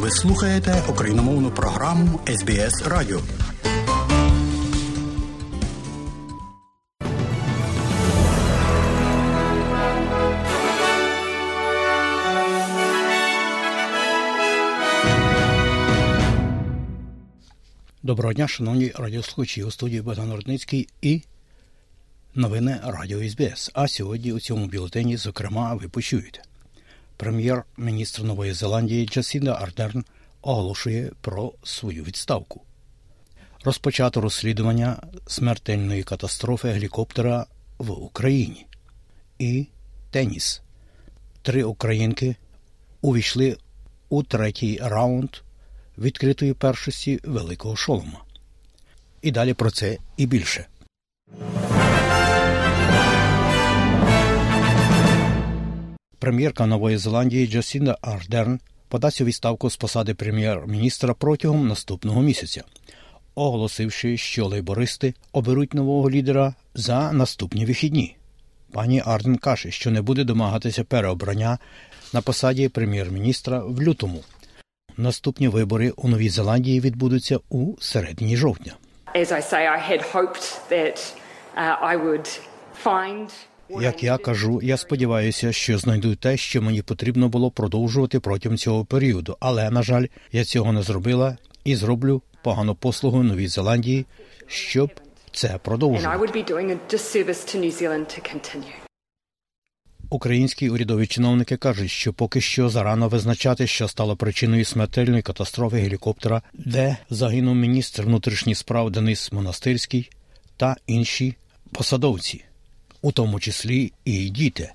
Ви слухаєте україномовну програму СБС Радіо. Доброго дня, шановні радіослухачі у студії Богдан Рудницький і новини Радіо СБС. А сьогодні у цьому бюлетені, зокрема, ви почуєте. Прем'єр-міністр Нової Зеландії Джасінда Ардерн оголошує про свою відставку. Розпочато розслідування смертельної катастрофи гелікоптера в Україні. І теніс. Три українки увійшли у третій раунд відкритої першості Великого Шолома. І далі про це і більше. Прем'єрка Нової Зеландії Джасінда Ардерн подасть у відставку з посади прем'єр-міністра протягом наступного місяця, оголосивши, що лейбористи оберуть нового лідера за наступні вихідні. Пані Арден каже, що не буде домагатися переобрання на посаді прем'єр-міністра в лютому. Наступні вибори у Новій Зеландії відбудуться у середині жовтня. As I say, I had hoped that uh, I would find Як я кажу, я сподіваюся, що знайду те, що мені потрібно було продовжувати протягом цього періоду. Але, на жаль, я цього не зробила і зроблю погану послугу Новій Зеландії, щоб це продовжувати. Українські урядові чиновники кажуть, що поки що зарано визначати, що стало причиною смертельної катастрофи гелікоптера, де загинув міністр внутрішніх справ Денис Монастирський та інші посадовці, у тому числі і діти.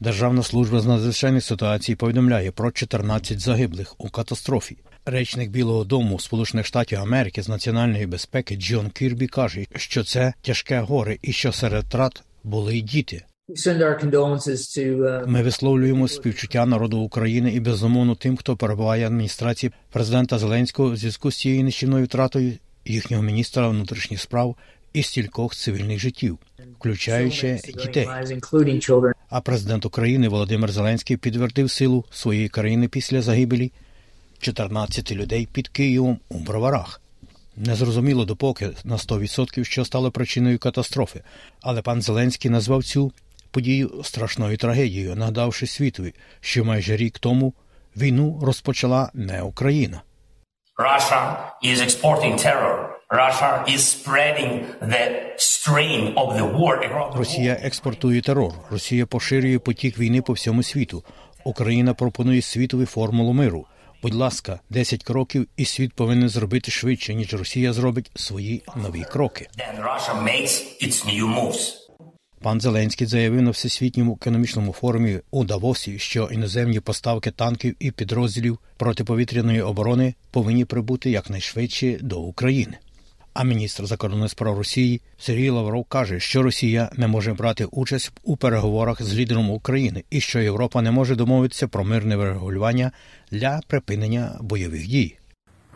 Державна служба з надзвичайних ситуацій повідомляє про 14 загиблих у катастрофі. Речник Білого Дому Сполучених Штатів Америки з національної безпеки Джон Кірбі каже, що це тяжке горе і що серед трат були й діти. Uh, Ми висловлюємо співчуття народу України і безумовно тим, хто перебуває в адміністрації президента Зеленського в зв'язку з цією нищівною втратою їхнього міністра внутрішніх справ і стількох цивільних життів, включаючи дітей. А президент України Володимир Зеленський підтвердив силу своєї країни після загибелі 14 людей під Києвом у Броварах. Незрозуміло допоки на 100% що стало причиною катастрофи, але пан Зеленський назвав цю подію страшною трагедією, нагадавши світові, що майже рік тому війну розпочала не Україна. Russia is exporting terror. Russia is spreading the strain of the war Росія експортує терор, Росія поширює потік війни по всьому світу. Україна пропонує світові формулу миру. Будь ласка, 10 кроків, і світ повинен зробити швидше, ніж Росія зробить свої нові кроки. Пан Зеленський заявив на всесвітньому економічному форумі у Давосі, що іноземні поставки танків і підрозділів протиповітряної оборони повинні прибути якнайшвидше до України. А міністр закордонних справ Росії Сергій Лавров каже, що Росія не може брати участь у переговорах з лідером України і що Європа не може домовитися про мирне врегулювання для припинення бойових дій.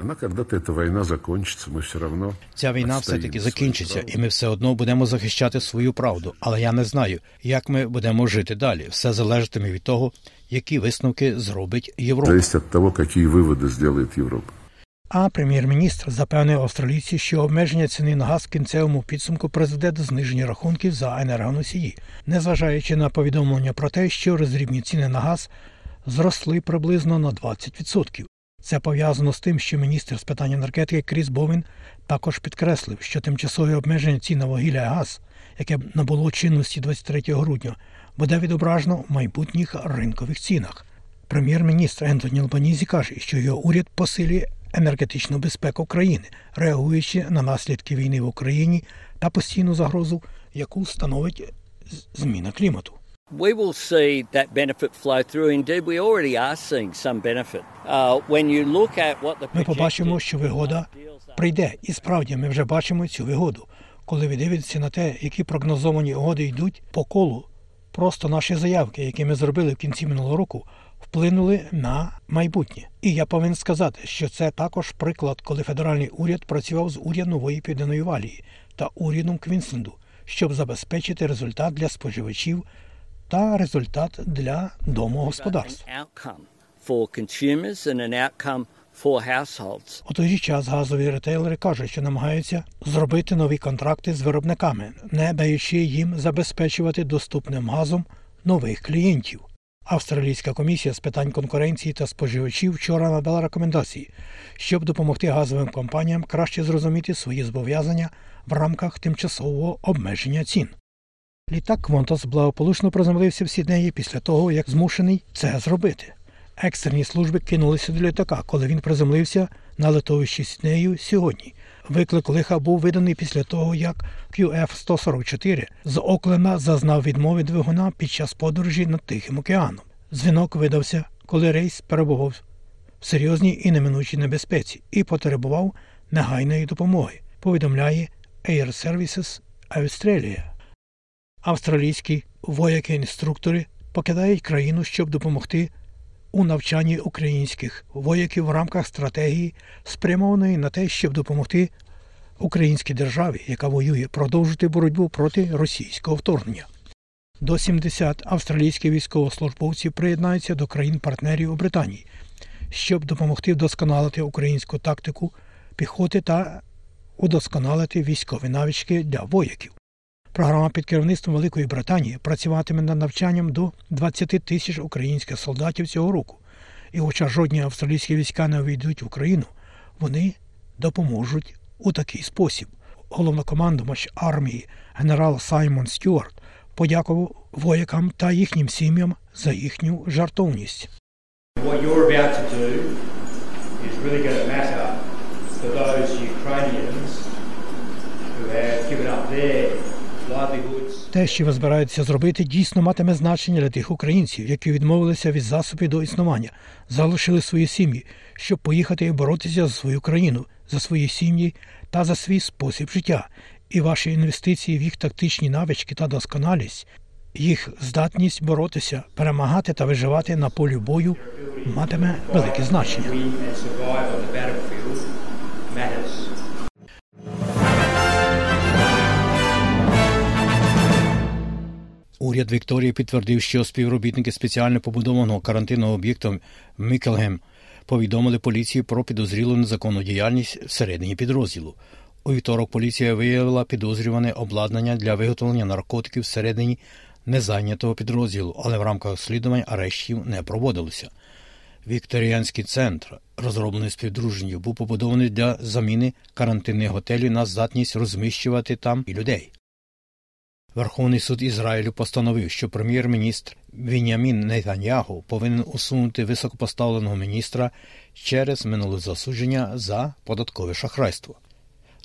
Она когда-то эта война закончится, мы все равно. Ця війна отстоим все таки свою закінчиться, правду. і ми все одно будемо захищати свою правду. Але я не знаю, як ми будемо жити далі. Все залежатиме від того, які висновки зробить Європа. Зависит от того, какие выводы сделает Европа. А прем'єр-міністр запевнив австралійці, що обмеження ціни на газ в кінцевому підсумку призведе до зниження рахунків за енергоносії, незважаючи на повідомлення про те, що розрібні ціни на газ зросли приблизно на 20%. Це пов'язано з тим, що міністр з питань енергетики Кріс Бовін також підкреслив, що тимчасове обмеження цін на вугілля і газ, яке набуло чинності 23 грудня, буде відображено в майбутніх ринкових цінах. Прем'єр-міністр Ентоні Албанізі каже, що його уряд посилює енергетичну безпеку країни, реагуючи на наслідки війни в Україні та постійну загрозу, яку становить зміна клімату. We will see that benefit flow through. Indeed, we already are seeing some benefit. Uh, when you look at what the Ми побачимо, що вигода прийде, і справді ми вже бачимо цю вигоду. Коли ви дивитеся на те, які прогнозовані угоди йдуть по колу, просто наші заявки, які ми зробили в кінці минулого року, вплинули на майбутнє. І я повинен сказати, що це також приклад, коли федеральний уряд працював з урядом нової південної валії та урядом Квінсленду, щоб забезпечити результат для споживачів та результат для домогосподарств. У той же час газові ретейлери кажуть, що намагаються зробити нові контракти з виробниками, не даючи їм забезпечувати доступним газом нових клієнтів. Австралійська комісія з питань конкуренції та споживачів вчора надала рекомендації, щоб допомогти газовим компаніям краще зрозуміти свої зобов'язання в рамках тимчасового обмеження цін. Літак Квонтас благополучно приземлився в Сіднеї після того, як змушений це зробити. Екстрені служби кинулися до літака, коли він приземлився на литовищі Сіднею сьогодні. Виклик лиха був виданий після того, як QF-144 з Оклена зазнав відмови двигуна під час подорожі над Тихим океаном. Дзвінок видався, коли рейс перебував в серйозній і неминучій небезпеці і потребував негайної допомоги, повідомляє Air Services Australia. Австралійські вояки-інструктори покидають країну, щоб допомогти у навчанні українських вояків в рамках стратегії, спрямованої на те, щоб допомогти українській державі, яка воює, продовжити боротьбу проти російського вторгнення. До 70 австралійських військовослужбовців приєднаються до країн-партнерів у Британії, щоб допомогти вдосконалити українську тактику піхоти та удосконалити військові навички для вояків. Програма під керівництвом Великої Британії працюватиме над навчанням до 20 тисяч українських солдатів цього року. І хоча жодні австралійські війська не увійдуть в Україну, вони допоможуть у такий спосіб. Головнокомандувач армії генерал Саймон Стюарт подякував воякам та їхнім сім'ям за їхню жартовність. Ukrainians who have given up their. Те, що ви збираєтеся зробити, дійсно матиме значення для тих українців, які відмовилися від засобів до існування, залишили свої сім'ї, щоб поїхати і боротися за свою країну, за свої сім'ї та за свій спосіб життя. І ваші інвестиції в їх тактичні навички та досконалість, їх здатність боротися, перемагати та виживати на полі бою матиме велике значення. Уряд Вікторії підтвердив, що співробітники спеціально побудованого карантинного об'єкту Мікелгем повідомили поліції про підозрілу незаконну діяльність всередині підрозділу. У вівторок поліція виявила підозрюване обладнання для виготовлення наркотиків всередині незайнятого підрозділу, але в рамках розслідувань арештів не проводилося. Вікторіанський центр, розроблений співдружністю, був побудований для заміни карантинних готелів на здатність розміщувати там і людей. Верховний суд Ізраїлю постановив, що прем'єр-міністр Вінямін Нетаньягу повинен усунути високопоставленого міністра через минуле засудження за податкове шахрайство.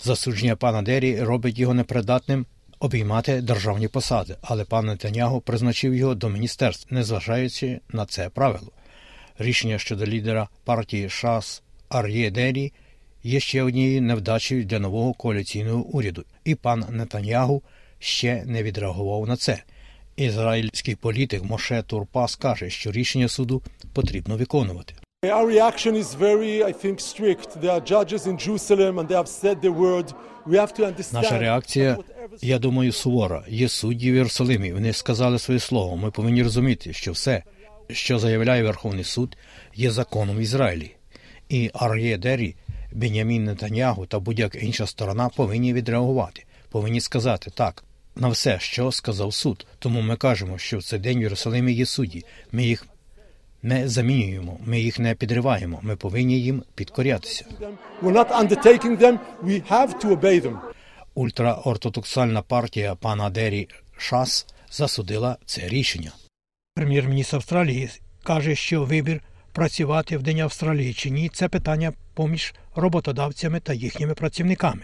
Засудження пана Дері робить його непридатним обіймати державні посади, але пан Нетаньягу призначив його до міністерств, незважаючи на це правило. Рішення щодо лідера партії ШАС Ар'є Дері є ще однією невдачею для нового коаліційного уряду, і пан Нетаньягу ще не відреагував на це. Ізраїльський політик Моше Турпас каже, що рішення суду потрібно виконувати. Our reaction is very, I think, strict. There are judges in Jerusalem and they have said the word. We have to understand. Наша реакція, я думаю, сувора. Є судді в Єрусалимі. Вони сказали своє слово. Ми повинні розуміти, що все, що заявляє Верховний суд, є законом в Ізраїлі. І Ар'є Дері, Бенямін Нетаньягу та будь-яка інша сторона повинні відреагувати, повинні сказати так на все, що сказав суд. Тому ми кажемо, що в цей день в Єрусалимі є судді. Ми їх не замінюємо, ми їх не підриваємо. Ми повинні їм підкорятися. Ультраортодоксальна партія пана Дері Шас засудила це рішення. Прем'єр-міністр Австралії каже, що вибір працювати в День Австралії чи ні це питання поміж роботодавцями та їхніми працівниками.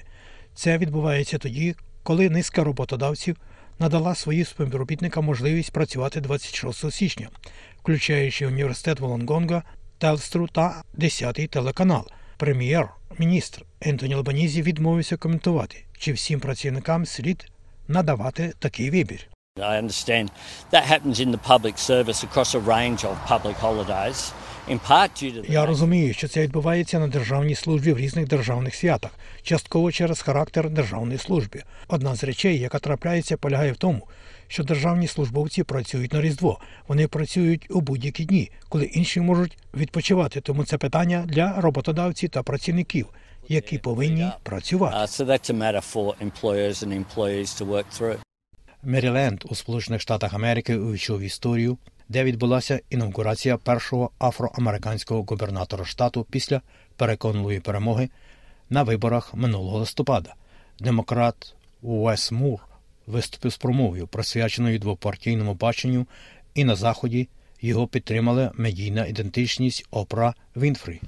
Це відбувається тоді, коли низка роботодавців надала своїм співробітникам можливість працювати 26 січня, включаючи університет Волонгонга, Телстру та 10-й телеканал. Прем'єр-міністр Ентоні Албанізі відмовився коментувати, чи всім працівникам слід надавати такий вибір. I understand that happens in the public service across a range of public holidays, Я розумію, що це відбувається на державній службі в різних державних святах, частково через характер державної служби. Одна з речей, яка трапляється, полягає в тому, що державні службовці працюють на Різдво. Вони працюють у будь-які дні, коли інші можуть відпочивати. Тому це питання для роботодавців та працівників, які повинні працювати. Uh. Меріленд у Сполучених Штатах Америки увійшов в історію, де відбулася інаугурація першого афроамериканського губернатора штату після переконливої перемоги на виборах минулого листопада. Демократ Уес Мур виступив з промовою, присвяченою двопартійному баченню, і на заході його підтримала медійна ідентичність Опра Вінфрі.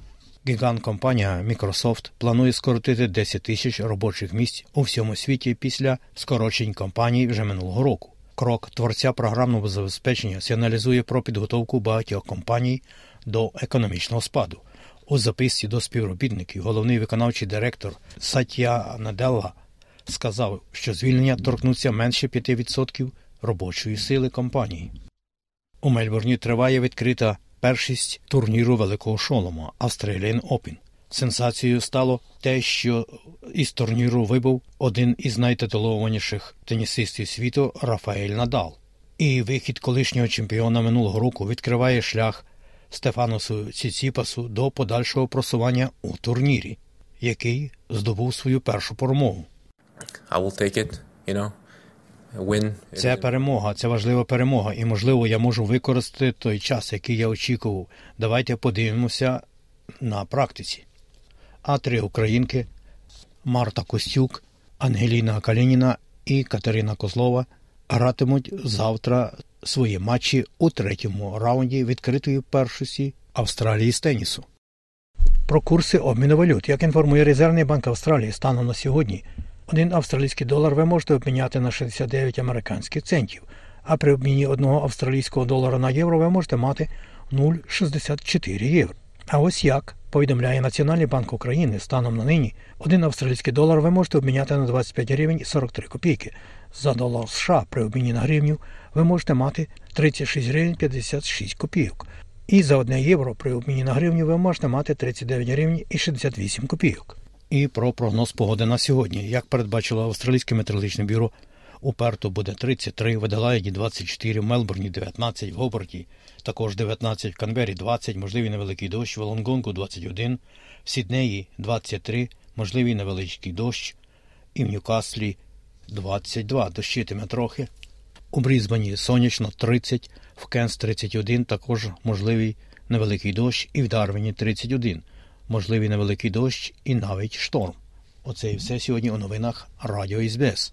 Гігант компанія Microsoft планує скоротити 10 тисяч робочих місць у всьому світі після скорочень компаній вже минулого року. Крок творця програмного забезпечення сигналізує про підготовку багатьох компаній до економічного спаду. У записці до співробітників головний виконавчий директор Сатя Наделла сказав, що звільнення торкнуться менше 5% робочої сили компанії. У Мельбурні триває відкрита першість турніру Великого Шолома Australian Open. Сенсацією стало те, що із турніру вибув один із найтитулованіших тенісистів світу Рафаель Надал. І вихід колишнього чемпіона минулого року відкриває шлях Стефаносу Ціціпасу до подальшого просування у турнірі, який здобув свою першу перемогу. I will take it, you know, win. Це перемога, це важлива перемога, і можливо я можу використати той час, який я очікував. Давайте подивимося на практиці. А три українки Марта Костюк, Ангеліна Калініна і Катерина Козлова гратимуть завтра свої матчі у третьому раунді відкритої першості Австралії з тенісу. Про курси обміну валют, як інформує Резервний банк Австралії станом на сьогодні, один австралійський долар ви можете обміняти на 69 американських центів, а при обміні одного австралійського долара на євро ви можете мати 0,64 євро. А ось як повідомляє Національний банк України станом на нині, один австралійський долар ви можете обміняти на 25 гривень і 43 копійки. За долар США при обміні на гривню ви можете мати 36 гривень 56 копійок. І за 1 євро при обміні на гривню ви можете мати 39 гривень і 68 копійок. І про прогноз погоди на сьогодні. Як передбачило Австралійське метеорологічне бюро, у Перту буде 33, в Аделаїді 24, в Мелбурні 19, в Гоборті також 19, в Канбері 20, можливий невеликий дощ, в Лонгонгу 21, в Сіднеї 23, можливий невеличкий дощ, і в Ньюкаслі 22, дощитиме трохи. У Брізбані сонячно 30, в Кенс 31, також можливий невеликий дощ, і в Дарвіні 31, можливий невеликий дощ і навіть шторм. Оце і все сьогодні у новинах Радіо СБС.